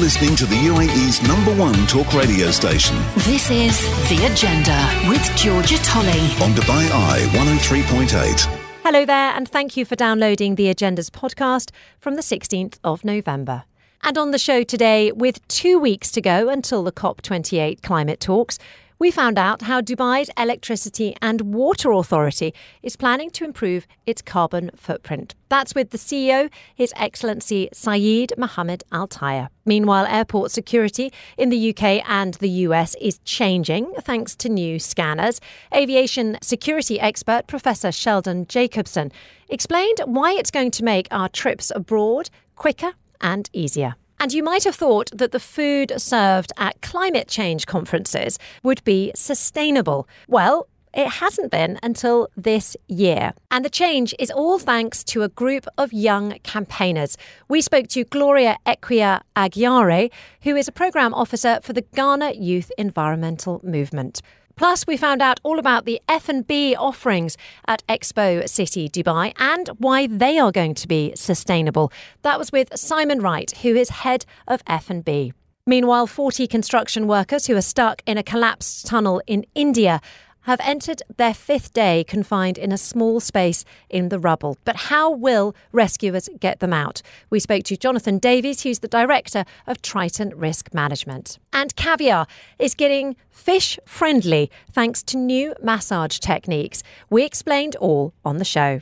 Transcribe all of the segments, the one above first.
listening to the UAE's number one talk radio station. This is The Agenda with Georgia Tolley on Dubai Eye 103.8. Hello there, and thank you for downloading the Agenda's podcast from the 16th of November. And on the show today, with two weeks to go until the COP28 climate talks, we found out how Dubai's Electricity and Water Authority is planning to improve its carbon footprint. That's with the CEO, His Excellency Saeed Mohammed Al Tayer. Meanwhile, airport security in the UK and the US is changing thanks to new scanners. Aviation security expert Professor Sheldon Jacobson explained why it's going to make our trips abroad quicker and easier. And you might have thought that the food served at climate change conferences would be sustainable. Well, it hasn't been until this year. And the change is all thanks to a group of young campaigners. We spoke to Gloria Equia Aguiare, who is a programme officer for the Ghana Youth Environmental Movement. Plus, we found out all about the F&B offerings at Expo City Dubai and why they are going to be sustainable. That was with Simon Wright, who is head of F&B. Meanwhile, 40 construction workers who are stuck in a collapsed tunnel in India have entered their fifth day confined in a small space in the rubble. But how will rescuers get them out? We spoke to Jonathan Davies, who's the director of Triton Risk Management. And caviar is getting fish friendly thanks to new massage techniques. We explained all on the show.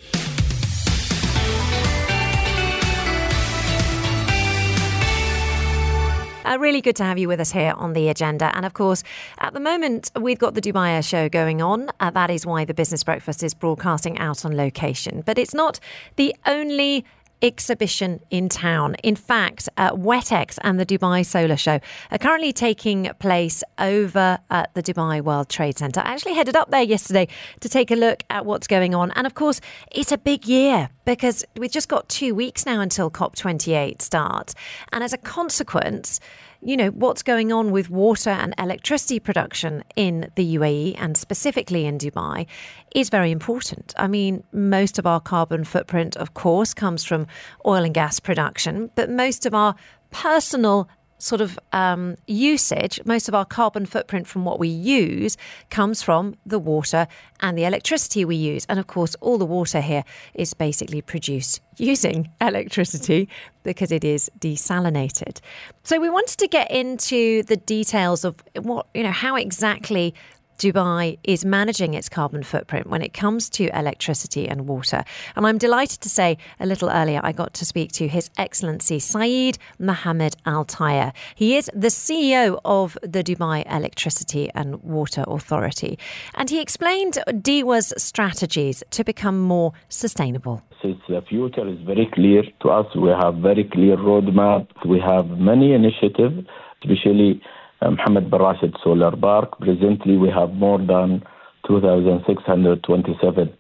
Uh, really good to have you with us here on the agenda. And of course, at the moment, we've got the Dubai Air Show going on. Uh, that is why the Business Breakfast is broadcasting out on location. But it's not the only exhibition in town. In fact, uh, WETEX and the Dubai Solar Show are currently taking place over at the Dubai World Trade Center. I actually headed up there yesterday to take a look at what's going on. And of course, it's a big year because we've just got two weeks now until COP28 starts. And as a consequence, you know, what's going on with water and electricity production in the UAE and specifically in Dubai is very important. I mean, most of our carbon footprint, of course, comes from oil and gas production, but most of our personal sort of um, usage, most of our carbon footprint from what we use comes from the water and the electricity we use. And of course, all the water here is basically produced using electricity because it is desalinated. So we wanted to get into the details of what, you know, how exactly Dubai is managing its carbon footprint when it comes to electricity and water. And I'm delighted to say a little earlier I got to speak to His Excellency Saeed Mohammed Al Tayer. He is the CEO of the Dubai Electricity and Water Authority. And he explained DEWA's strategies to become more sustainable. Since the future is very clear to us, we have very clear roadmap. We have many initiatives, especially Mohammed bin Rashid Solar Park. Presently, we have more than 2,627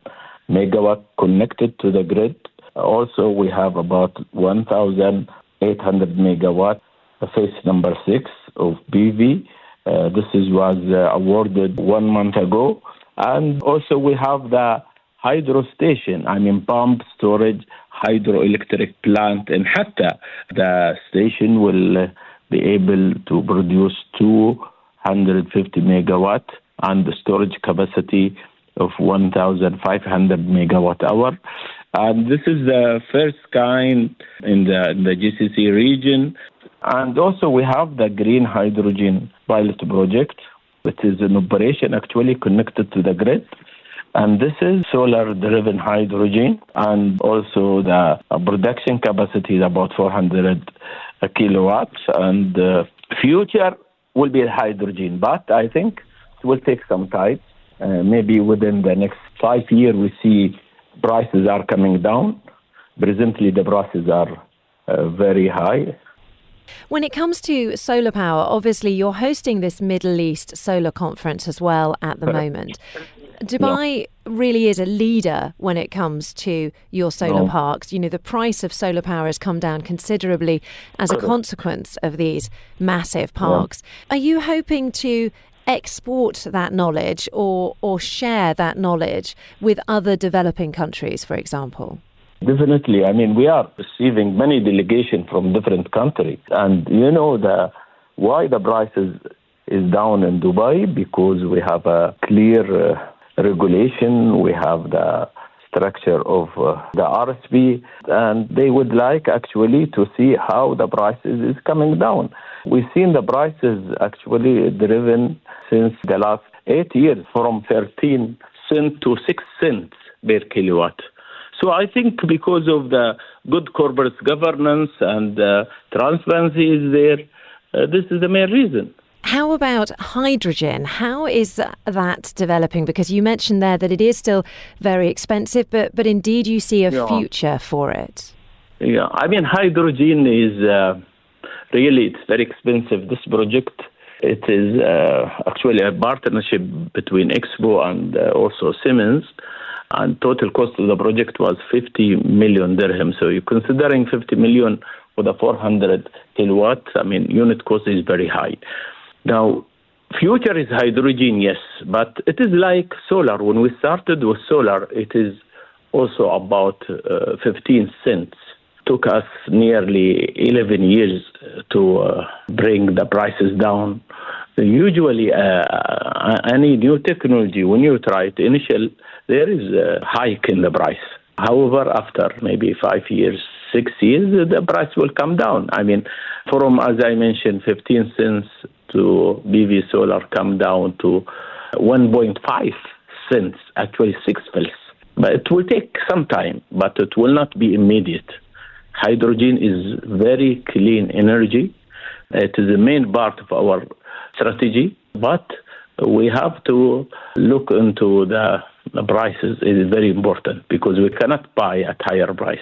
megawatt connected to the grid. Also, we have about 1,800 megawatt, phase number six of PV. Uh, this is, was uh, awarded one month ago. And also, we have the hydro station, I mean, pump storage hydroelectric plant in Hatta. The station will uh, be able to produce 250 megawatt and the storage capacity of 1,500 megawatt hour. And this is the first kind in the, in the GCC region. And also we have the green hydrogen pilot project, which is an operation actually connected to the grid. And this is solar driven hydrogen, and also the production capacity is about 400 kilowatts. And the future will be hydrogen, but I think it will take some time. Uh, maybe within the next five years, we see prices are coming down. Presently, the prices are uh, very high. When it comes to solar power, obviously you're hosting this Middle East solar conference as well at the moment. Dubai really is a leader when it comes to your solar no. parks. You know, the price of solar power has come down considerably as a consequence of these massive parks. Yeah. Are you hoping to export that knowledge or or share that knowledge with other developing countries, for example? Definitely. I mean, we are receiving many delegations from different countries. And you know the why the price is, is down in Dubai? Because we have a clear uh, regulation. We have the structure of uh, the RSP, and they would like actually to see how the prices is coming down. We've seen the prices actually driven since the last eight years from 13 cents to 6 cents per kilowatt. So I think because of the good corporate governance and uh, transparency is there, uh, this is the main reason. How about hydrogen? How is that developing? Because you mentioned there that it is still very expensive, but, but indeed you see a yeah. future for it. Yeah, I mean, hydrogen is uh, really it's very expensive. This project it is uh, actually a partnership between Expo and uh, also Siemens, and total cost of the project was 50 million dirham. So you're considering 50 million for the 400 kilowatt. I mean, unit cost is very high. Now, future is hydrogen, yes, but it is like solar. When we started with solar, it is also about uh, 15 cents. Took us nearly 11 years to uh, bring the prices down. Usually, uh, any new technology, when you try it initial, there is a hike in the price. However, after maybe five years, six years, the price will come down. I mean, from, as I mentioned, 15 cents to PV solar come down to 1.5 cents, actually six fils. But it will take some time, but it will not be immediate. Hydrogen is very clean energy. It is the main part of our strategy, but we have to look into the prices. It is very important because we cannot buy at higher price.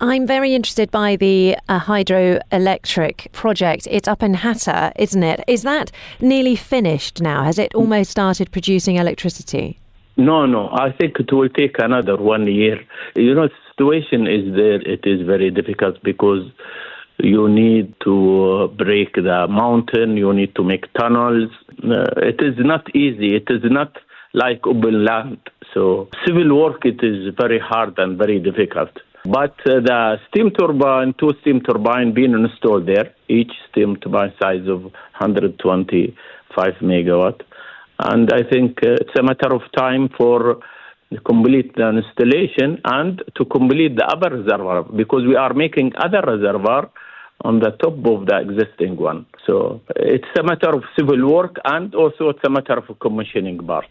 I'm very interested by the uh, hydroelectric project. It's up in Hatta, isn't it? Is that nearly finished now? Has it almost started producing electricity? No, no. I think it will take another one year. You know, the situation is there. It is very difficult because you need to break the mountain. You need to make tunnels. Uh, it is not easy. It is not like open land. So civil work, it is very hard and very difficult. But uh, the steam turbine, two steam turbine being installed there, each steam turbine size of 125 megawatt. And I think uh, it's a matter of time for complete the installation and to complete the other reservoir because we are making other reservoir on the top of the existing one. So it's a matter of civil work and also it's a matter of commissioning part.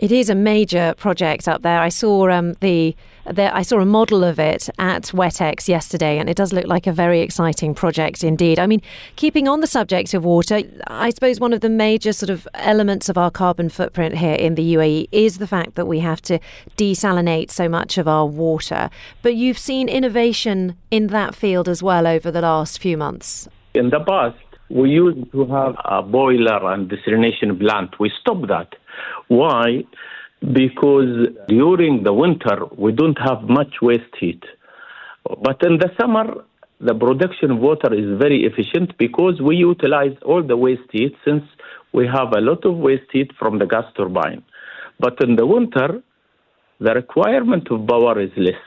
It is a major project up there. I saw um, the, the, I saw a model of it at WETEX yesterday, and it does look like a very exciting project indeed. I mean, keeping on the subject of water, I suppose one of the major sort of elements of our carbon footprint here in the UAE is the fact that we have to desalinate so much of our water. But you've seen innovation in that field as well over the last few months. In the past, we used to have a boiler and desalination plant. We stopped that why? Because during the winter, we don't have much waste heat. But in the summer, the production of water is very efficient because we utilize all the waste heat since we have a lot of waste heat from the gas turbine. But in the winter, the requirement of power is less.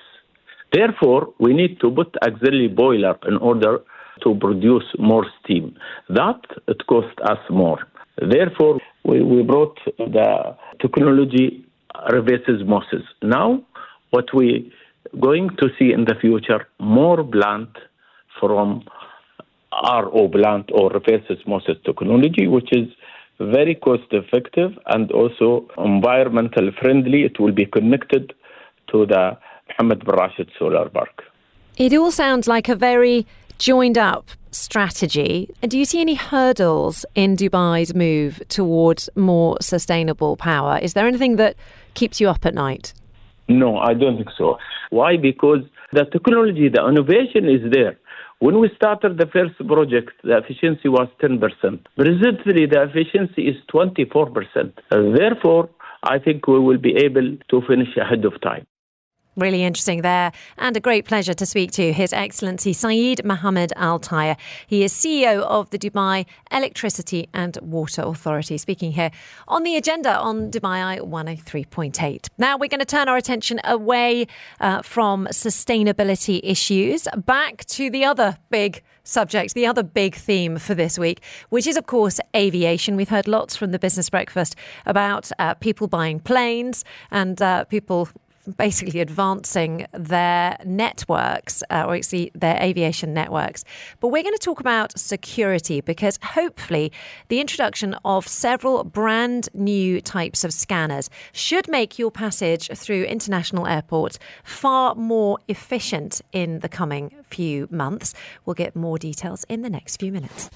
Therefore, we need to put auxiliary boiler in order to produce more steam. That it costs us more. Therefore, we, we brought the technology reverse osmosis. Now, what we going to see in the future, more plant from RO plant or reverse osmosis technology, which is very cost effective and also environmental friendly. It will be connected to the Mohammed bin Solar Park. It all sounds like a very joined up strategy. Do you see any hurdles in Dubai's move towards more sustainable power? Is there anything that keeps you up at night? No, I don't think so. Why? Because the technology, the innovation is there. When we started the first project, the efficiency was 10%. Presently, the efficiency is 24%. Therefore, I think we will be able to finish ahead of time. Really interesting there, and a great pleasure to speak to His Excellency Saeed Mohammed Al Tayer. He is CEO of the Dubai Electricity and Water Authority, speaking here on the agenda on Dubai Eye 103.8. Now we're going to turn our attention away uh, from sustainability issues back to the other big subject, the other big theme for this week, which is, of course, aviation. We've heard lots from the Business Breakfast about uh, people buying planes and uh, people basically advancing their networks, uh, or actually their aviation networks. But we're going to talk about security because hopefully the introduction of several brand new types of scanners should make your passage through international airports far more efficient in the coming few months. We'll get more details in the next few minutes.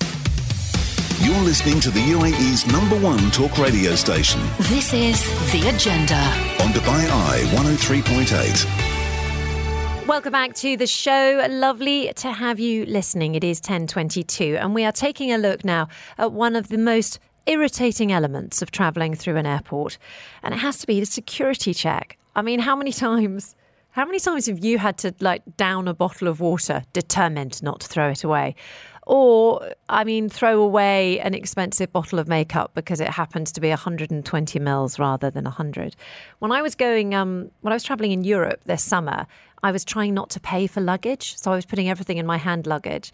You're listening to the UAE's number one talk radio station. This is The Agenda. On Dubai Eye 103.8. Welcome back to the show. Lovely to have you listening. It is 1022 and we are taking a look now at one of the most irritating elements of travelling through an airport and it has to be the security check. I mean, how many times how many times have you had to like down a bottle of water determined not to throw it away? Or, I mean, throw away an expensive bottle of makeup because it happens to be 120 mils rather than 100. When I was going, um, when I was traveling in Europe this summer, I was trying not to pay for luggage. So I was putting everything in my hand luggage.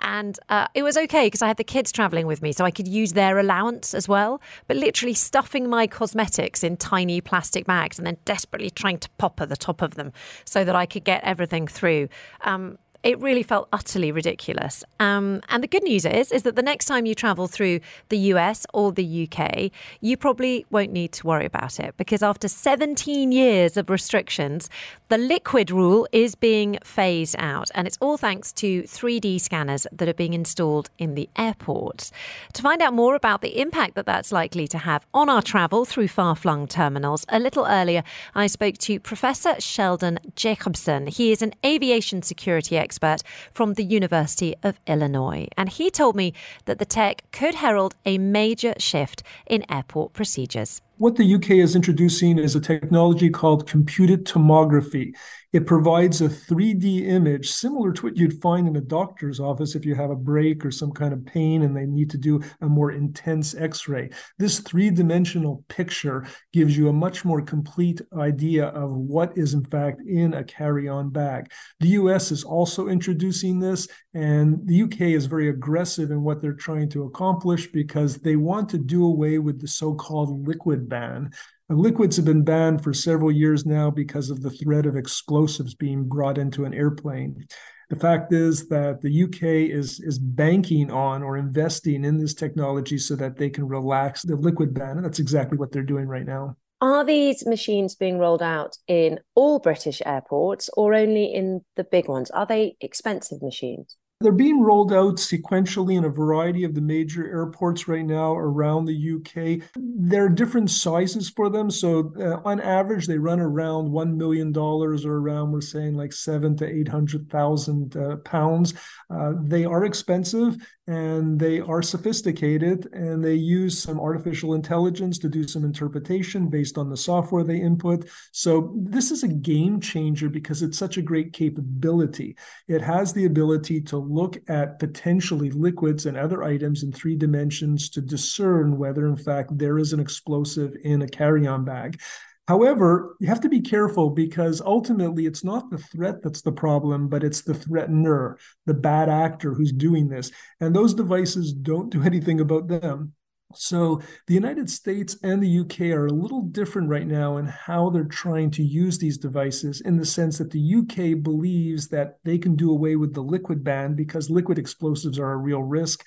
And uh, it was okay because I had the kids traveling with me, so I could use their allowance as well. But literally stuffing my cosmetics in tiny plastic bags and then desperately trying to pop at the top of them so that I could get everything through. Um, it really felt utterly ridiculous. Um, and the good news is, is that the next time you travel through the US or the UK, you probably won't need to worry about it because after 17 years of restrictions, the liquid rule is being phased out. And it's all thanks to 3D scanners that are being installed in the airports. To find out more about the impact that that's likely to have on our travel through far flung terminals, a little earlier, I spoke to Professor Sheldon Jacobson. He is an aviation security expert expert from the University of Illinois. And he told me that the tech could herald a major shift in airport procedures. What the UK is introducing is a technology called computed tomography. It provides a 3D image similar to what you'd find in a doctor's office if you have a break or some kind of pain and they need to do a more intense x ray. This three dimensional picture gives you a much more complete idea of what is, in fact, in a carry on bag. The US is also introducing this, and the UK is very aggressive in what they're trying to accomplish because they want to do away with the so called liquid ban. Liquids have been banned for several years now because of the threat of explosives being brought into an airplane. The fact is that the UK is is banking on or investing in this technology so that they can relax the liquid ban, and that's exactly what they're doing right now. Are these machines being rolled out in all British airports or only in the big ones? Are they expensive machines? They're being rolled out sequentially in a variety of the major airports right now around the UK. There are different sizes for them. So, uh, on average, they run around $1 million or around, we're saying like seven to 800,000 uh, pounds. Uh, they are expensive and they are sophisticated and they use some artificial intelligence to do some interpretation based on the software they input. So, this is a game changer because it's such a great capability. It has the ability to look at potentially liquids and other items in three dimensions to discern whether, in fact, there is an explosive in a carry on bag. However, you have to be careful because ultimately it's not the threat that's the problem, but it's the threatener, the bad actor who's doing this. And those devices don't do anything about them. So the United States and the UK are a little different right now in how they're trying to use these devices in the sense that the UK believes that they can do away with the liquid ban because liquid explosives are a real risk.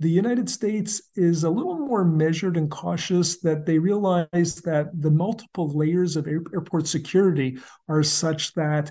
The United States is a little more measured and cautious that they realize that the multiple layers of airport security are such that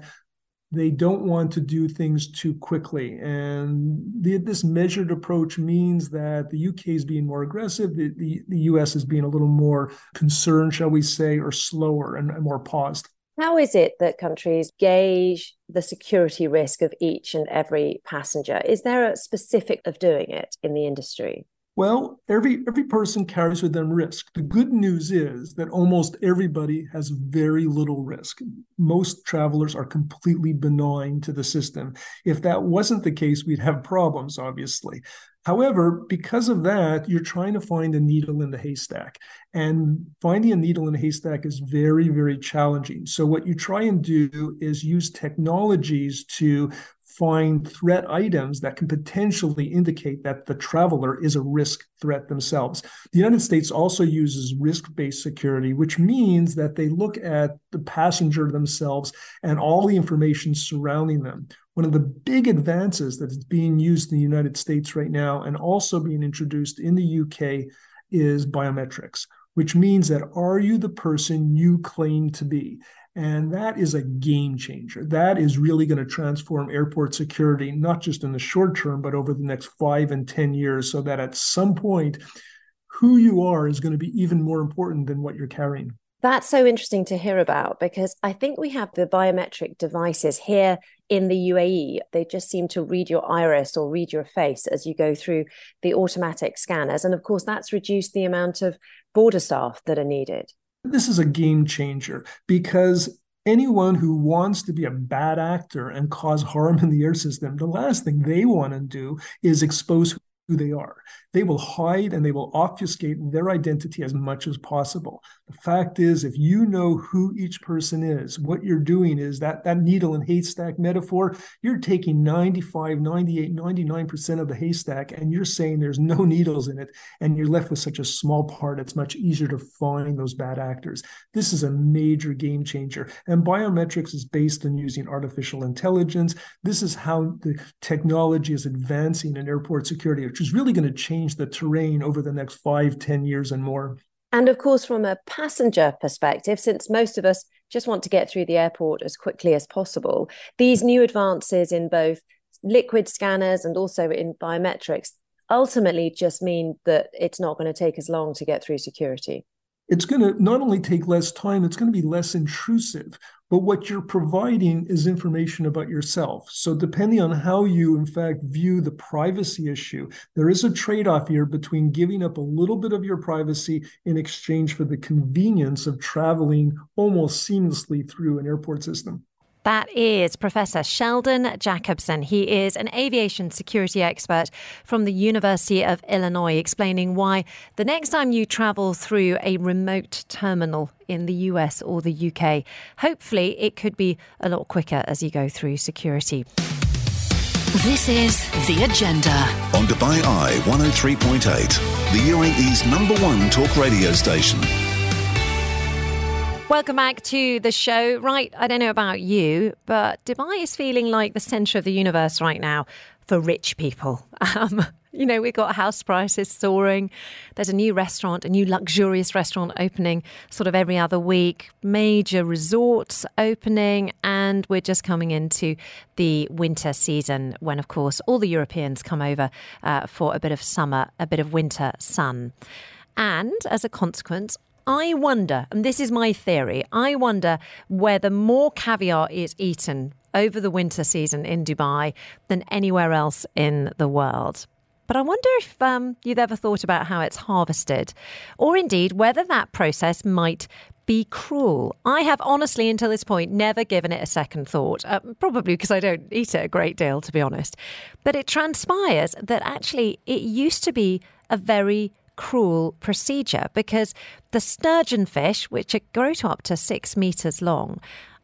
they don't want to do things too quickly. And the, this measured approach means that the UK is being more aggressive, the, the, the US is being a little more concerned, shall we say, or slower and, and more paused. How is it that countries gauge the security risk of each and every passenger? Is there a specific of doing it in the industry? Well, every every person carries with them risk. The good news is that almost everybody has very little risk. Most travelers are completely benign to the system. If that wasn't the case, we'd have problems, obviously. However, because of that, you're trying to find a needle in the haystack. And finding a needle in a haystack is very, very challenging. So, what you try and do is use technologies to find threat items that can potentially indicate that the traveler is a risk threat themselves. The United States also uses risk based security, which means that they look at the passenger themselves and all the information surrounding them. One of the big advances that is being used in the United States right now and also being introduced in the UK is biometrics, which means that are you the person you claim to be? And that is a game changer. That is really going to transform airport security, not just in the short term, but over the next five and 10 years, so that at some point, who you are is going to be even more important than what you're carrying. That's so interesting to hear about because I think we have the biometric devices here in the UAE. They just seem to read your iris or read your face as you go through the automatic scanners. And of course, that's reduced the amount of border staff that are needed. This is a game changer because anyone who wants to be a bad actor and cause harm in the air system, the last thing they want to do is expose who they are. They will hide and they will obfuscate their identity as much as possible. The fact is, if you know who each person is, what you're doing is that that needle and haystack metaphor, you're taking 95, 98, 99% of the haystack and you're saying there's no needles in it. And you're left with such a small part, it's much easier to find those bad actors. This is a major game changer. And biometrics is based on using artificial intelligence. This is how the technology is advancing in airport security, which is really going to change the terrain over the next five, ten years and more. And of course, from a passenger perspective, since most of us just want to get through the airport as quickly as possible, these new advances in both liquid scanners and also in biometrics ultimately just mean that it's not going to take as long to get through security it's going to not only take less time, it's going to be less intrusive. But what you're providing is information about yourself. So, depending on how you, in fact, view the privacy issue, there is a trade off here between giving up a little bit of your privacy in exchange for the convenience of traveling almost seamlessly through an airport system. That is Professor Sheldon Jacobson. He is an aviation security expert from the University of Illinois, explaining why the next time you travel through a remote terminal in the US or the UK, hopefully it could be a lot quicker as you go through security. This is The Agenda. On Dubai Eye 103.8, the UAE's number one talk radio station. Welcome back to the show. Right, I don't know about you, but Dubai is feeling like the centre of the universe right now for rich people. Um, you know, we've got house prices soaring. There's a new restaurant, a new luxurious restaurant opening sort of every other week, major resorts opening, and we're just coming into the winter season when, of course, all the Europeans come over uh, for a bit of summer, a bit of winter sun. And as a consequence, I wonder, and this is my theory, I wonder whether more caviar is eaten over the winter season in Dubai than anywhere else in the world. But I wonder if um, you've ever thought about how it's harvested, or indeed whether that process might be cruel. I have honestly, until this point, never given it a second thought, uh, probably because I don't eat it a great deal, to be honest. But it transpires that actually it used to be a very cruel procedure because the sturgeon fish, which grow to up to six metres long,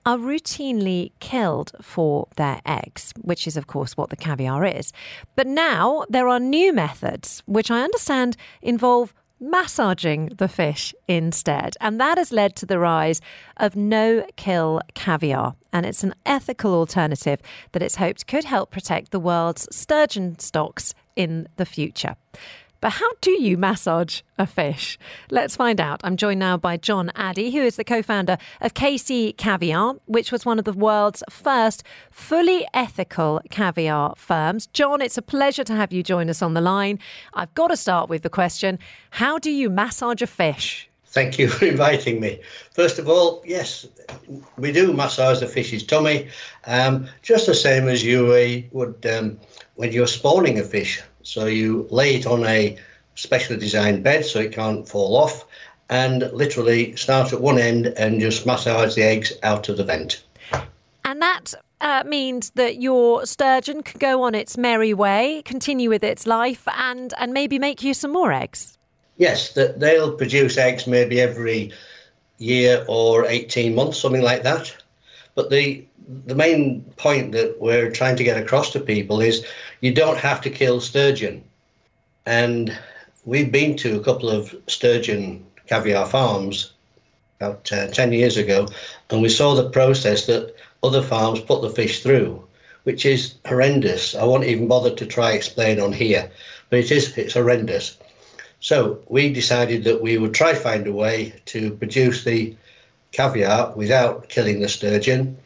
are routinely killed for their eggs, which is, of course, what the caviar is. But now there are new methods, which I understand involve massaging the fish instead. And that has led to the rise of no kill caviar. And it's an ethical alternative that it's hoped could help protect the world's sturgeon stocks in the future. But how do you massage a fish? Let's find out. I'm joined now by John Addy, who is the co founder of KC Caviar, which was one of the world's first fully ethical caviar firms. John, it's a pleasure to have you join us on the line. I've got to start with the question How do you massage a fish? Thank you for inviting me. First of all, yes, we do massage the fish's tummy, um, just the same as you would um, when you're spawning a fish. So you lay it on a specially designed bed so it can't fall off, and literally start at one end and just massage the eggs out of the vent. And that uh, means that your sturgeon can go on its merry way, continue with its life, and, and maybe make you some more eggs. Yes, they'll produce eggs maybe every year or 18 months, something like that. But the the main point that we're trying to get across to people is you don't have to kill sturgeon. And we've been to a couple of sturgeon caviar farms about uh, 10 years ago, and we saw the process that other farms put the fish through, which is horrendous. I won't even bother to try explain on here, but it is it's horrendous. So we decided that we would try find a way to produce the caviar without killing the sturgeon.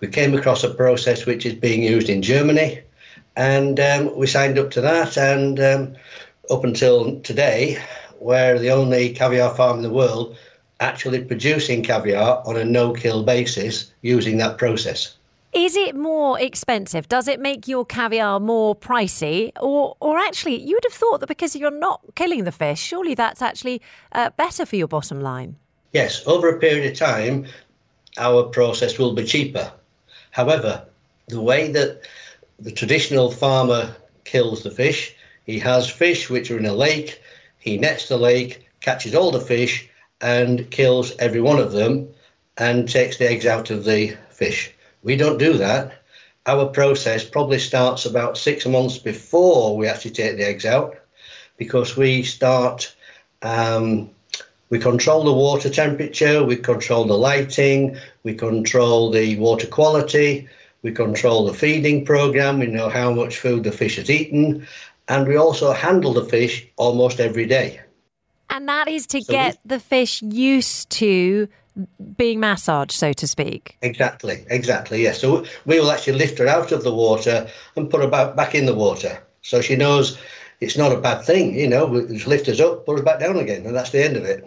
We came across a process which is being used in Germany, and um, we signed up to that. And um, up until today, we're the only caviar farm in the world actually producing caviar on a no-kill basis using that process. Is it more expensive? Does it make your caviar more pricey? Or, or actually, you would have thought that because you're not killing the fish, surely that's actually uh, better for your bottom line. Yes, over a period of time, our process will be cheaper. However, the way that the traditional farmer kills the fish, he has fish which are in a lake, he nets the lake, catches all the fish, and kills every one of them and takes the eggs out of the fish. We don't do that. Our process probably starts about six months before we actually take the eggs out because we start, um, we control the water temperature, we control the lighting, we control the water quality, we control the feeding program, we know how much food the fish has eaten, and we also handle the fish almost every day. And that is to so get we, the fish used to being massaged, so to speak. Exactly, exactly. Yes. So we will actually lift her out of the water and put her back, back in the water, so she knows it's not a bad thing. You know, we just lift her up, put her back down again, and that's the end of it.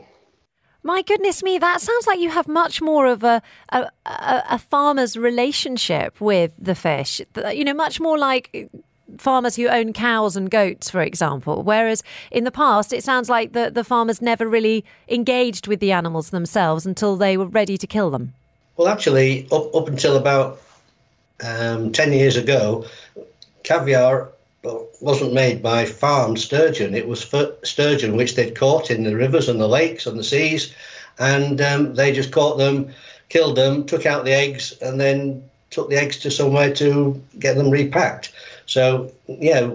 My goodness me, that sounds like you have much more of a, a, a farmer's relationship with the fish. You know, much more like farmers who own cows and goats, for example. Whereas in the past, it sounds like the, the farmers never really engaged with the animals themselves until they were ready to kill them. Well, actually, up, up until about um, 10 years ago, caviar wasn't made by farmed sturgeon. It was sturgeon which they'd caught in the rivers and the lakes and the seas. And um, they just caught them, killed them, took out the eggs, and then took the eggs to somewhere to get them repacked. So, yeah,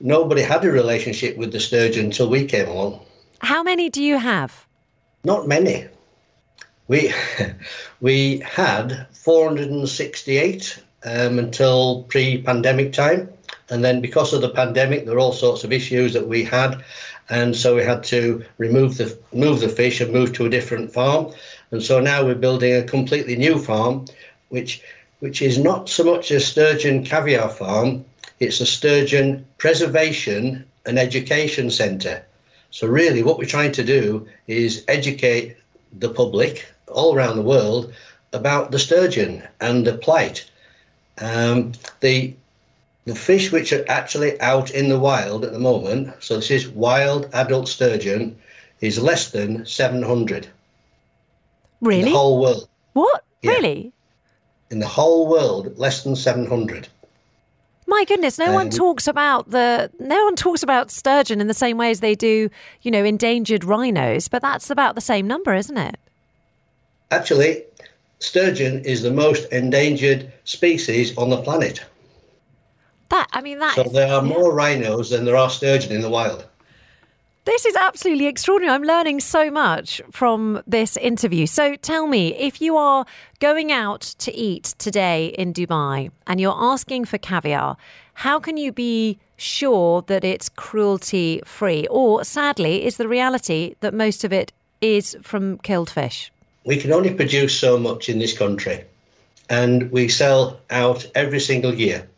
nobody had a relationship with the sturgeon until we came along. How many do you have? Not many. We we had 468 um, until pre-pandemic time, and then because of the pandemic, there were all sorts of issues that we had, and so we had to remove the move the fish and move to a different farm, and so now we're building a completely new farm, which which is not so much a sturgeon caviar farm, it's a sturgeon preservation and education centre. So, really, what we're trying to do is educate the public all around the world about the sturgeon and the plight. Um, the the fish which are actually out in the wild at the moment, so this is wild adult sturgeon, is less than 700. Really? In the whole world. What? Yeah. Really? In the whole world, less than 700. My goodness, no um, one talks about the no one talks about sturgeon in the same way as they do, you know, endangered rhinos, but that's about the same number, isn't it? Actually, sturgeon is the most endangered species on the planet. That I mean that So is, there are more rhinos than there are sturgeon in the wild. This is absolutely extraordinary. I'm learning so much from this interview. So tell me, if you are going out to eat today in Dubai and you're asking for caviar, how can you be sure that it's cruelty free? Or sadly, is the reality that most of it is from killed fish? We can only produce so much in this country, and we sell out every single year.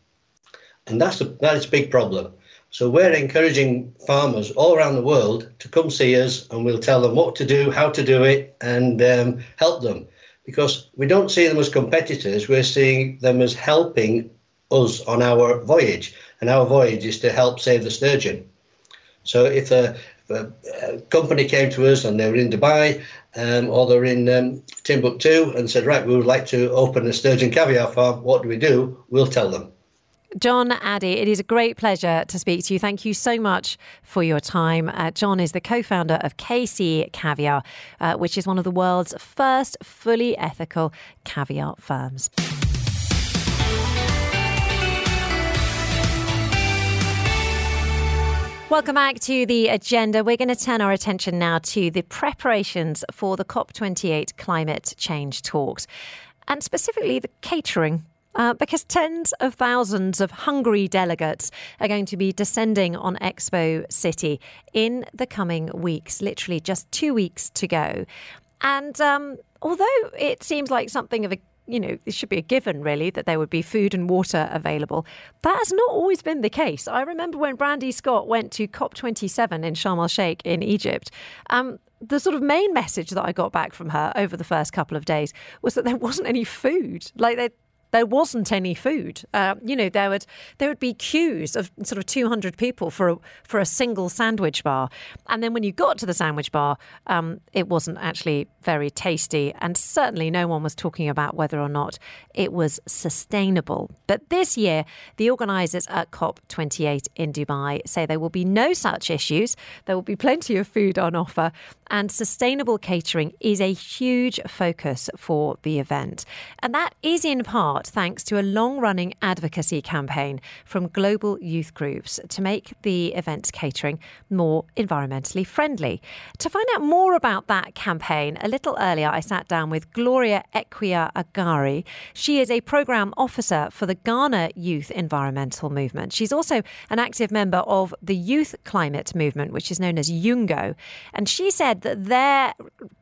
And that's a, that is a big problem so we're encouraging farmers all around the world to come see us, and we'll tell them what to do, how to do it, and um, help them. Because we don't see them as competitors; we're seeing them as helping us on our voyage, and our voyage is to help save the sturgeon. So if a a, a company came to us and they were in Dubai um, or they're in um, Timbuktu and said, right, we would like to open a sturgeon caviar farm. What do we do? We'll tell them. John Addy, it is a great pleasure to speak to you. Thank you so much for your time. Uh, John is the co founder of KC Caviar, uh, which is one of the world's first fully ethical caviar firms. Welcome back to the agenda. We're going to turn our attention now to the preparations for the COP28 climate change talks and specifically the catering uh, because tens of thousands of hungry delegates are going to be descending on Expo City in the coming weeks, literally just two weeks to go. And um, although it seems like something of a you know, it should be a given, really, that there would be food and water available. That has not always been the case. I remember when Brandy Scott went to COP27 in Sharm el Sheikh in Egypt. Um, the sort of main message that I got back from her over the first couple of days was that there wasn't any food. Like there wasn't any food. Uh, you know, there would there would be queues of sort of 200 people for a, for a single sandwich bar, and then when you got to the sandwich bar, um, it wasn't actually very tasty, and certainly no one was talking about whether or not it was sustainable. But this year, the organisers at COP28 in Dubai say there will be no such issues. There will be plenty of food on offer, and sustainable catering is a huge focus for the event, and that is in part thanks to a long running advocacy campaign from global youth groups to make the event's catering more environmentally friendly. To find out more about that campaign, a little earlier I sat down with Gloria Equia Agari. She is a programme officer for the Ghana Youth Environmental Movement. She's also an active member of the Youth Climate Movement, which is known as YOUNGO. And she said that their,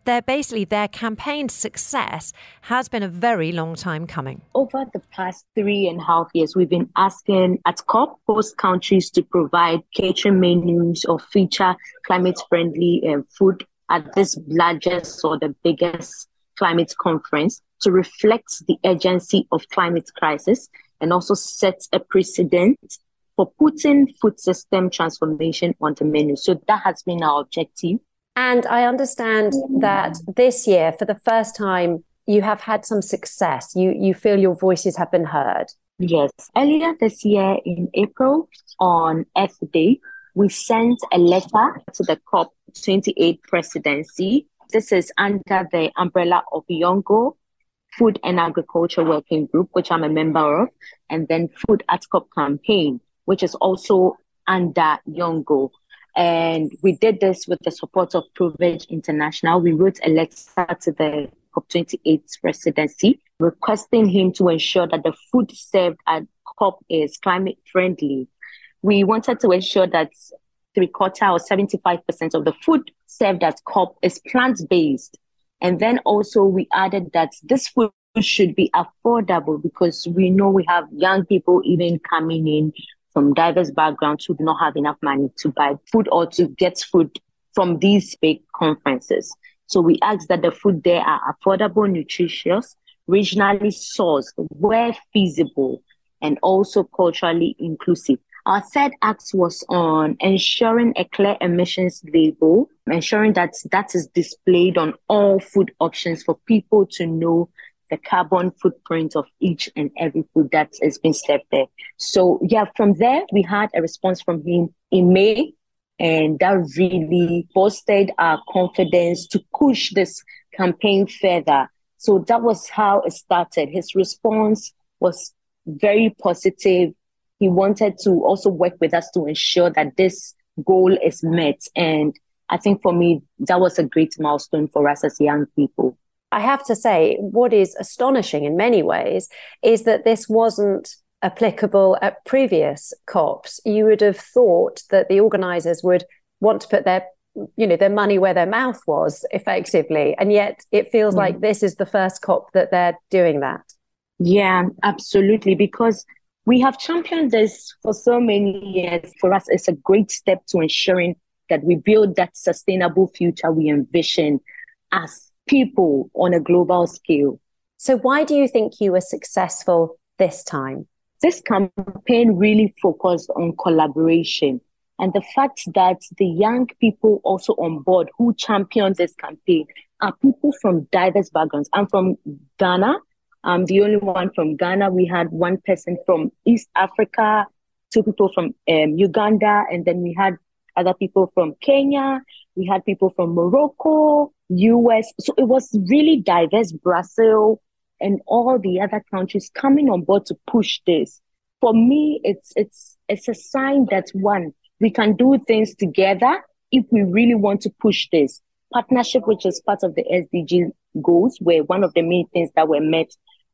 their basically their campaign success has been a very long time coming over the past three and a half years, we've been asking at COP host countries to provide catering menus or feature climate friendly uh, food at this largest or the biggest climate conference to reflect the urgency of climate crisis and also set a precedent for putting food system transformation on the menu. So that has been our objective. And I understand that this year, for the first time, you have had some success. You you feel your voices have been heard. Yes. Earlier this year in April on Earth Day, we sent a letter to the COP28 presidency. This is under the umbrella of YOUNGO Food and Agriculture Working Group, which I'm a member of, and then Food at COP campaign, which is also under YOUNGO. And we did this with the support of ProVeg International. We wrote a letter to the COP28 presidency, requesting him to ensure that the food served at COP is climate friendly. We wanted to ensure that three quarter or 75% of the food served at COP is plant based. And then also we added that this food should be affordable because we know we have young people even coming in from diverse backgrounds who do not have enough money to buy food or to get food from these big conferences. So we ask that the food there are affordable, nutritious, regionally sourced, where feasible, and also culturally inclusive. Our third act was on ensuring a clear emissions label, ensuring that that is displayed on all food options for people to know the carbon footprint of each and every food that has been served there. So yeah, from there we had a response from him in May and that really boosted our confidence to push this campaign further. So that was how it started. His response was very positive. He wanted to also work with us to ensure that this goal is met. And I think for me, that was a great milestone for us as young people. I have to say, what is astonishing in many ways is that this wasn't applicable at previous COPs, you would have thought that the organisers would want to put their you know their money where their mouth was effectively. And yet it feels mm. like this is the first cop that they're doing that. Yeah absolutely. Because we have championed this for so many years. For us it's a great step to ensuring that we build that sustainable future we envision as people on a global scale so why do you think you were successful this time this campaign really focused on collaboration And the fact that the young people also on board who champion this campaign are people from diverse backgrounds. I'm from Ghana. I'm the only one from Ghana. We had one person from East Africa, two people from um, Uganda, and then we had other people from Kenya. We had people from Morocco, US. So it was really diverse. Brazil and all the other countries coming on board to push this. For me, it's it's it's a sign that one we can do things together if we really want to push this partnership, which is part of the SDG goals, were one of the main things that were met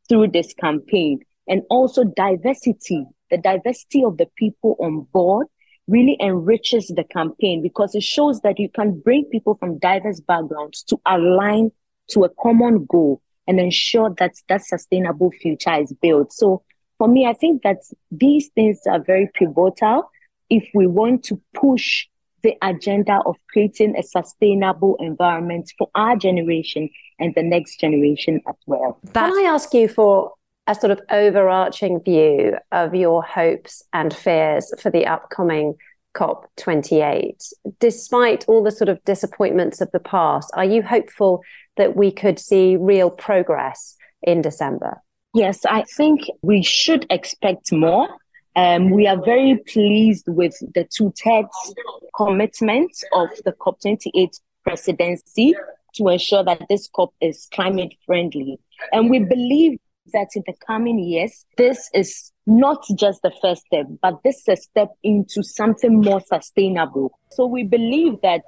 through this campaign, and also diversity. The diversity of the people on board really enriches the campaign because it shows that you can bring people from diverse backgrounds to align to a common goal and ensure that that sustainable future is built. So for me, I think that these things are very pivotal if we want to push the agenda of creating a sustainable environment for our generation and the next generation as well. Can I ask you for a sort of overarching view of your hopes and fears for the upcoming COP28? Despite all the sort of disappointments of the past, are you hopeful that we could see real progress in December? Yes, I think we should expect more. Um, we are very pleased with the two thirds commitment of the COP28 presidency to ensure that this COP is climate friendly. And we believe that in the coming years, this is not just the first step, but this is a step into something more sustainable. So we believe that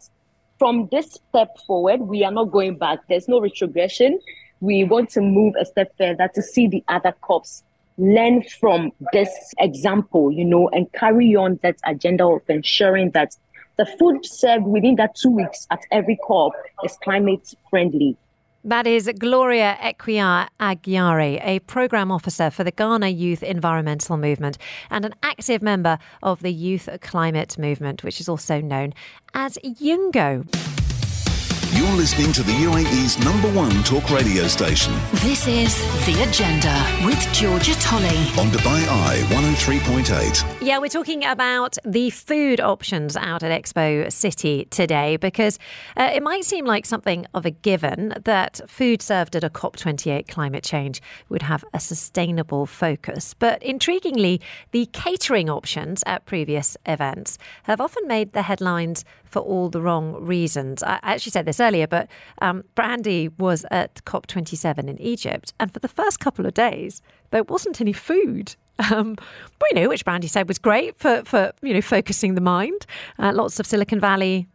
from this step forward, we are not going back. There's no retrogression. We want to move a step further to see the other COPs learn from this example, you know, and carry on that agenda of ensuring that the food served within that two weeks at every COP is climate friendly. That is Gloria Ekwia Agyari, a programme officer for the Ghana Youth Environmental Movement and an active member of the Youth Climate Movement, which is also known as YOUNGO. You're listening to the UAE's number one talk radio station. This is The Agenda with Georgia Tolley. On Dubai Eye 103.8. Yeah, we're talking about the food options out at Expo City today because uh, it might seem like something of a given that food served at a COP28 climate change would have a sustainable focus. But intriguingly, the catering options at previous events have often made the headlines for all the wrong reasons. I actually said this earlier, but um, Brandy was at COP27 in Egypt, and for the first couple of days, there wasn't any food. Um, but you know, which Brandy said was great for for you know focusing the mind. Uh, lots of Silicon Valley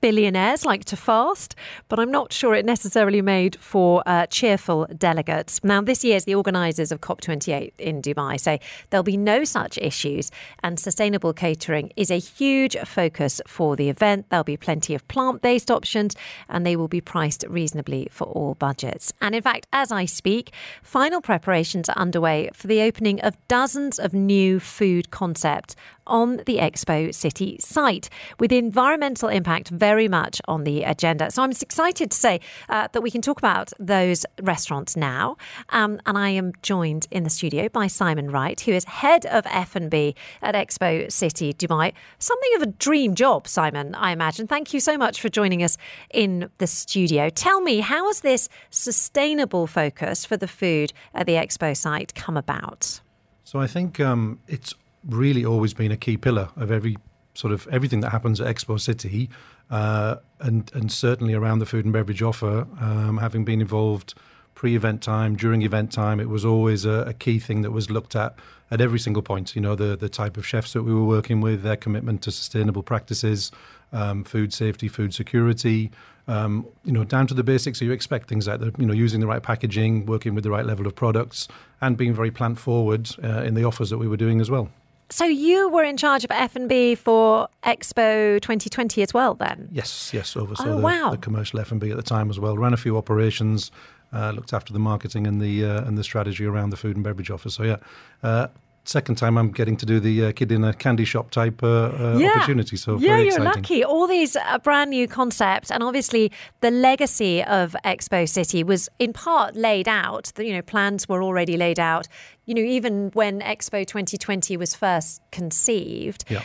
billionaires like to fast, but I'm not sure it necessarily made for uh, cheerful delegates. Now, this year's the organisers of COP28 in Dubai say there'll be no such issues, and sustainable catering is a huge focus for the event. There'll be plenty of plant based options, and they will be priced reasonably for all budgets. And in fact, as I speak, final preparations are underway for the opening of dozens of new food concepts on the Expo City site, with environmental impact very much on the agenda. So I'm excited to say uh, that we can talk about those restaurants now. Um, and I am joined in the studio by Simon Wright, who is head of F&B at Expo City Dubai. Something of a dream job, Simon, I imagine. Thank you so much for joining us in the studio. Tell me, how has this sustainable focus for the food at the Expo site come about? So I think um, it's really always been a key pillar of every sort of everything that happens at Expo City, uh, and and certainly around the food and beverage offer. Um, having been involved pre-event time, during event time, it was always a, a, key thing that was looked at at every single point. You know, the the type of chefs that we were working with, their commitment to sustainable practices, um, food safety, food security. Um, you know, down to the basics. You expect things like the, you know, using the right packaging, working with the right level of products, and being very plant forward uh, in the offers that we were doing as well. So you were in charge of F and B for Expo 2020 as well, then? Yes, yes. Oversaw oh, the, wow. the, commercial F and B at the time as well. Ran a few operations, uh, looked after the marketing and the uh, and the strategy around the food and beverage offer. So yeah, uh, second time I'm getting to do the uh, kid in a candy shop type uh, uh, yeah. opportunity. So yeah, you're exciting. lucky. All these uh, brand new concepts, and obviously the legacy of Expo City was in part laid out. The, you know, plans were already laid out. You know, even when Expo 2020 was first conceived. Yeah.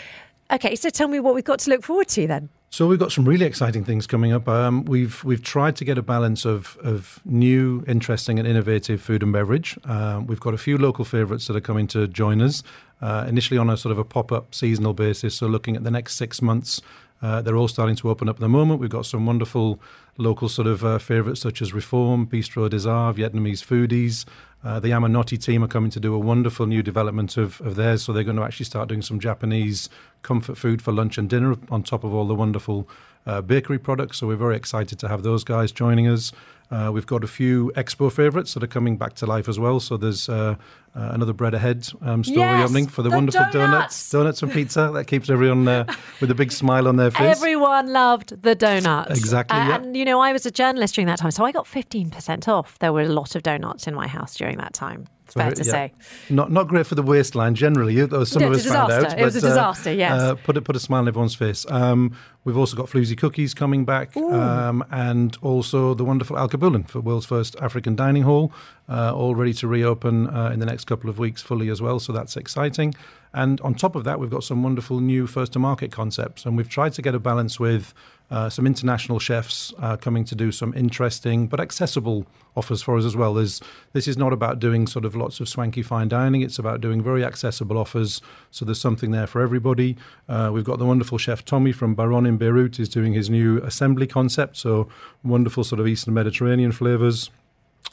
Okay, so tell me what we've got to look forward to then. So we've got some really exciting things coming up. Um, we've we've tried to get a balance of of new, interesting, and innovative food and beverage. Um, we've got a few local favourites that are coming to join us. Uh, initially on a sort of a pop up seasonal basis. So looking at the next six months, uh, they're all starting to open up at the moment. We've got some wonderful local sort of uh, favourites such as Reform, Bistro Des Arts, Vietnamese foodies. Uh, the Yamanote team are coming to do a wonderful new development of, of theirs. So they're going to actually start doing some Japanese comfort food for lunch and dinner on top of all the wonderful uh, bakery products. So we're very excited to have those guys joining us. Uh, we've got a few expo favourites that are coming back to life as well. So there's uh, uh, another bread ahead um, store Yes, reopening for the, the wonderful donuts. donuts, donuts and pizza. That keeps everyone uh, with a big smile on their face. Everyone loved the donuts. Exactly, yeah. And, you know, I was a journalist during that time, so I got 15% off. There were a lot of donuts in my house during that time. It's fair to yeah. say. Not not great for the waistline generally. Though some No, of us a found out. disaster. It was a but, uh, disaster, yes. Uh, put a, put a smile on everyone's face. Um, we've also got floozy cookies coming back, um, and also the wonderful Al Alkebulan for world's first African dining hall, uh, all ready to reopen uh, in the next couple of weeks fully as well. So that's exciting. And on top of that, we've got some wonderful new first to market concepts, and we've tried to get a balance with. Uh, some international chefs uh, coming to do some interesting but accessible offers for us as well. There's, this is not about doing sort of lots of swanky fine dining. It's about doing very accessible offers. So there's something there for everybody. Uh, we've got the wonderful chef Tommy from Baron in Beirut is doing his new assembly concept. So wonderful sort of Eastern Mediterranean flavors.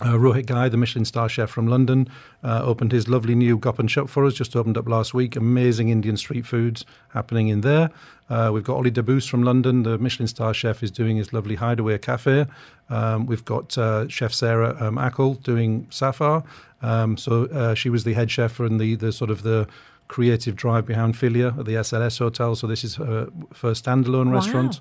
Uh, Rohit Ghai, the Michelin star chef from London, uh, opened his lovely new Gop and Shop for us, just opened up last week. Amazing Indian street foods happening in there. Uh, we've got Ollie Dabbous from London, the Michelin star chef, is doing his lovely Hideaway Cafe. Um, we've got uh, Chef Sarah um, Aqel doing Safar. Um, so uh, she was the head chef and the, the sort of the creative drive behind Fi'lia at the SLS Hotel. So this is her first standalone Wow. restaurant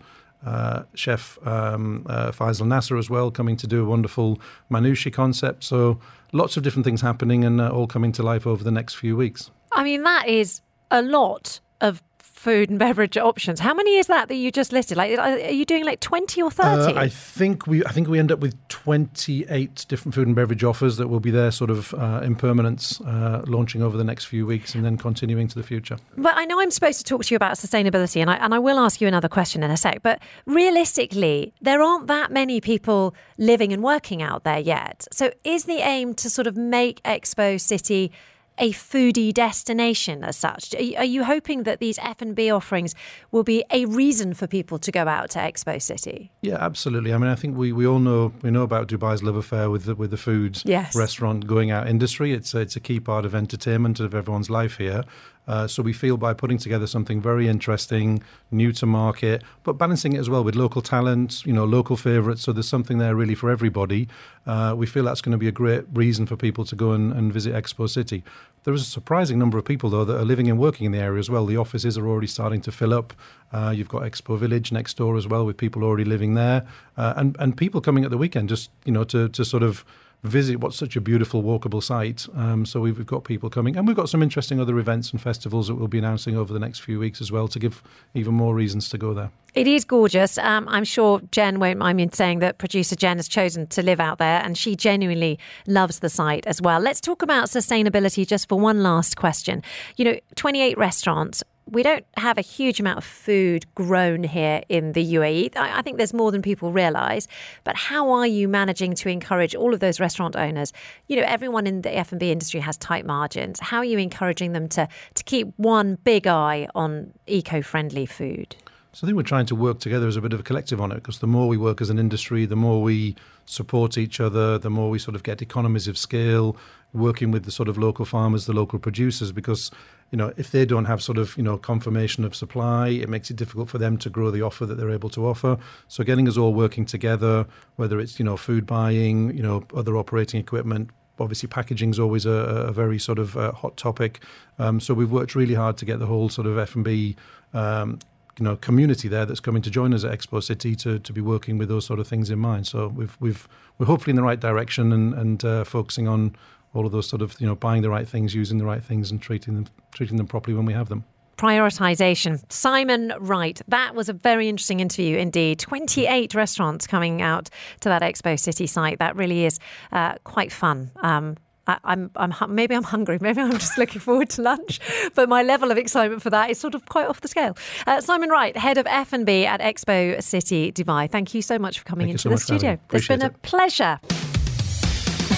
uh, chef um, uh, Faisal Nasser as well, coming to do a wonderful Manushi concept. So lots of different things happening and uh, all coming to life over the next few weeks. I mean, that is a lot of food and beverage options. How many is that that you just listed? Like, are you doing like 20 or 30? Uh, I think we I think we end up with 28 different food and beverage offers that will be there sort of uh, in permanence, uh, launching over the next few weeks and then continuing to the future. But I know I'm supposed to talk to you about sustainability, and I, and I will ask you another question in a sec. But realistically, there aren't that many people living and working out there yet. So is the aim to sort of make Expo City a foodie destination as such? Are you, hoping that these F&B offerings will be a reason for people to go out to Expo City? Yeah, absolutely. I mean, I think we, we all know we know about Dubai's love affair with the, with the food Yes. restaurant going out industry. It's a, it's a key part of entertainment of everyone's life here. Uh, so we feel by putting together something very interesting, new to market, but balancing it as well with local talent, you know, local favourites. So there's something there really for everybody. Uh, we feel that's going to be a great reason for people to go and, and visit Expo City. There is a surprising number of people though that are living and working in the area as well. The offices are already starting to fill up. Uh, you've got Expo Village next door as well, with people already living there, uh, and and people coming at the weekend just you know to to sort of visit what's such a beautiful walkable site. Um, so we've, we've got people coming, and we've got some interesting other events and festivals that we'll be announcing over the next few weeks as well to give even more reasons to go there. It is gorgeous. Um, I'm sure Jen won't mind me saying that producer Jen has chosen to live out there and she genuinely loves the site as well. Let's talk about sustainability just for one last question. You know, 28 restaurants. We don't have a huge amount of food grown here in the UAE. I I think there's more than people realise. But how are you managing to encourage all of those restaurant owners? You know, everyone in the F&B industry has tight margins. How are you encouraging them to to keep one big eye on eco-friendly food? So I think we're trying to work together as a bit of a collective on it because the more we work as an industry, the more we support each other, the more we sort of get economies of scale, working with the sort of local farmers, the local producers, because you know if they don't have sort of you know confirmation of supply, it makes it difficult for them to grow the offer that they're able to offer. So getting us all working together, whether it's you know food buying, you know other operating equipment, obviously packaging is always a, a very sort of uh, hot topic. Um, so we've worked really hard to get the whole sort of F and B. Um, you know, community there that's coming to join us at Expo City to, to be working with those sort of things in mind. So we've we've we're hopefully in the right direction and and uh, focusing on all of those sort of you know buying the right things, using the right things, and treating them treating them properly when we have them. Prioritization. Simon Wright. That was a very interesting interview indeed. 28 restaurants coming out to that Expo City site. That really is uh, quite fun. Um, I, I'm, I'm maybe I'm hungry. Maybe I'm just looking forward to lunch. But my level of excitement for that is sort of quite off the scale. Uh, Simon Wright, head of F and B at Expo City Dubai. Thank you so much for coming Thank into so the studio. It's been it. a pleasure.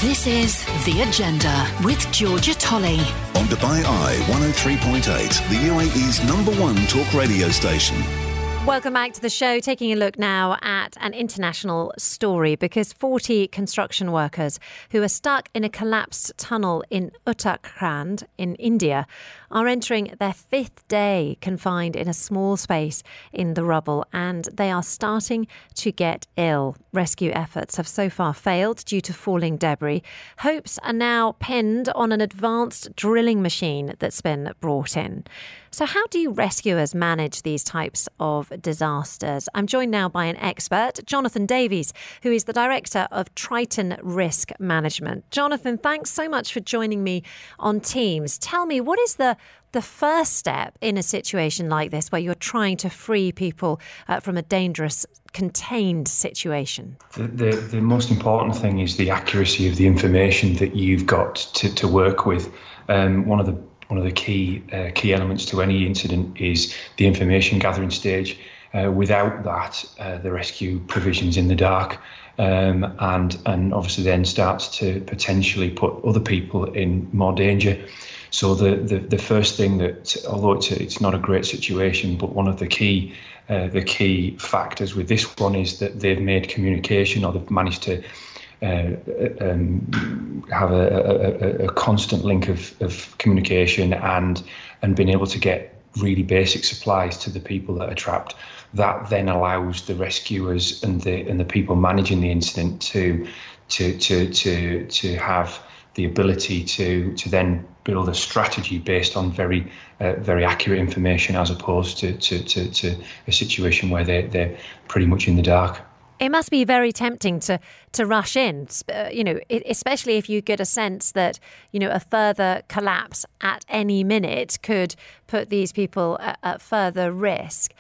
This is The Agenda with Georgia Tolley. On Dubai Eye 103.8, the UAE's oh number one talk radio station. Welcome back to the show. Taking a look now at an international story because 40 construction workers who are stuck in a collapsed tunnel in Uttarakhand in India are entering their fifth day confined in a small space in the rubble and they are starting to get ill. Rescue efforts have so far failed due to falling debris. Hopes are now pinned on an advanced drilling machine that's been brought in. So, how do rescuers manage these types of disasters? I'm joined now by an expert, Jonathan Davies, who is the director of Triton Risk Management. Jonathan, thanks so much for joining me on Teams. Tell me, what is the the first step in a situation like this where you're trying to free people uh, from a dangerous contained situation? The, the, the, most important thing is the accuracy of the information that you've got to, to work with. Um, one of the one of the key uh, key elements to any incident is the information gathering stage. Uh, without that, uh, the rescue provisions in the dark, um, and and obviously then starts to potentially put other people in more danger. So the, the, the first thing that, although it's, a, it's not a great situation, but one of the key uh, the key factors with this one is that they've made communication or they've managed to uh, um, have a, a, a, constant link of, of communication and and being able to get really basic supplies to the people that are trapped. That then allows the rescuers and the and the people managing the incident to to to to to have the ability to to then build a strategy based on very uh, very accurate information as opposed to, to, to, to a situation where they they're pretty much in the dark. It must be very tempting to to rush in, uh, you know, especially if you get a sense that you know a further collapse at any minute could put these people at, at further risk.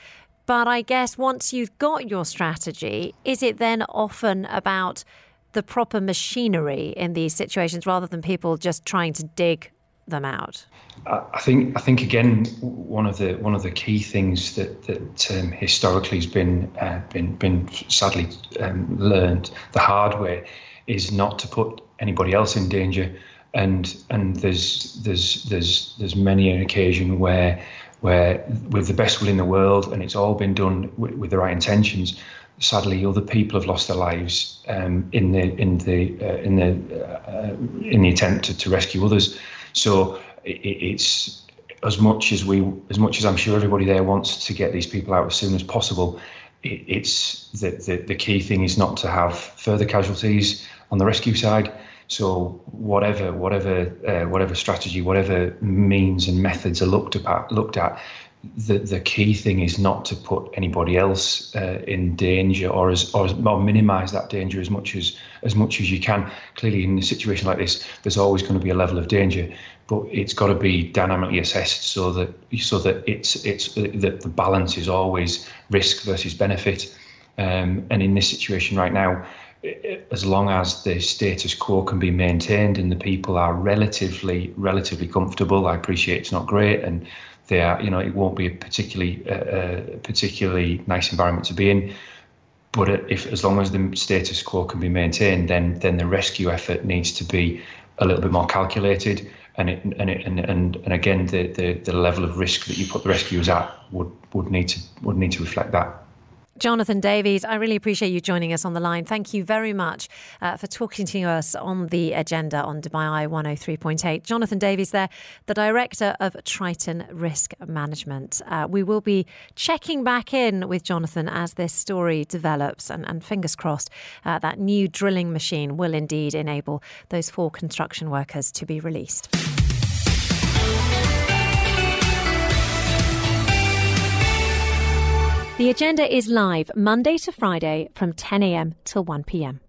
But I guess once you've got your strategy, is it then often about the proper machinery in these situations rather than people just trying to dig them out? I think I think again one of the one of the key things that that um, historically has been uh, been been sadly um, learned the hard way is not to put anybody else in danger and and there's there's there's there's many an occasion where where with the best will in the world and it's all been done with, with the right intentions sadly other people have lost their lives um, in the in the uh, in the uh, in the attempt to, to rescue others so it, it's as much as we, as much as I'm sure everybody there wants to get these people out as soon as possible. It, it's the, the the key thing is not to have further casualties on the rescue side. So whatever whatever uh, whatever strategy, whatever means and methods are looked at looked at, the the key thing is not to put anybody else uh, in danger or as or, or minimise that danger as much as as much as you can. Clearly, in a situation like this, there's always going to be a level of danger, but it's got to be dynamically assessed so that so that it's it's that the balance is always risk versus benefit. Um, and in this situation right now, as long as the status quo can be maintained and the people are relatively relatively comfortable, I appreciate it's not great and they are, you know, it won't be a particularly uh, uh, particularly nice environment to be in. But if as long as the status quo can be maintained, then then the rescue effort needs to be a little bit more calculated. And it, and, it, and and and again, the, the the level of risk that you put the rescuers at would would need to would need to reflect that. Jonathan Davies, I really appreciate you joining us on the line. Thank you very much uh, for talking to us on the agenda on Dubai Eye 103.8. Jonathan Davies, there, the director of Triton Risk Management. Uh, we will be checking back in with Jonathan as this story develops, and, and fingers crossed uh, that new drilling machine will indeed enable those four construction workers to be released. The agenda is live Monday to Friday from 10am till 1pm.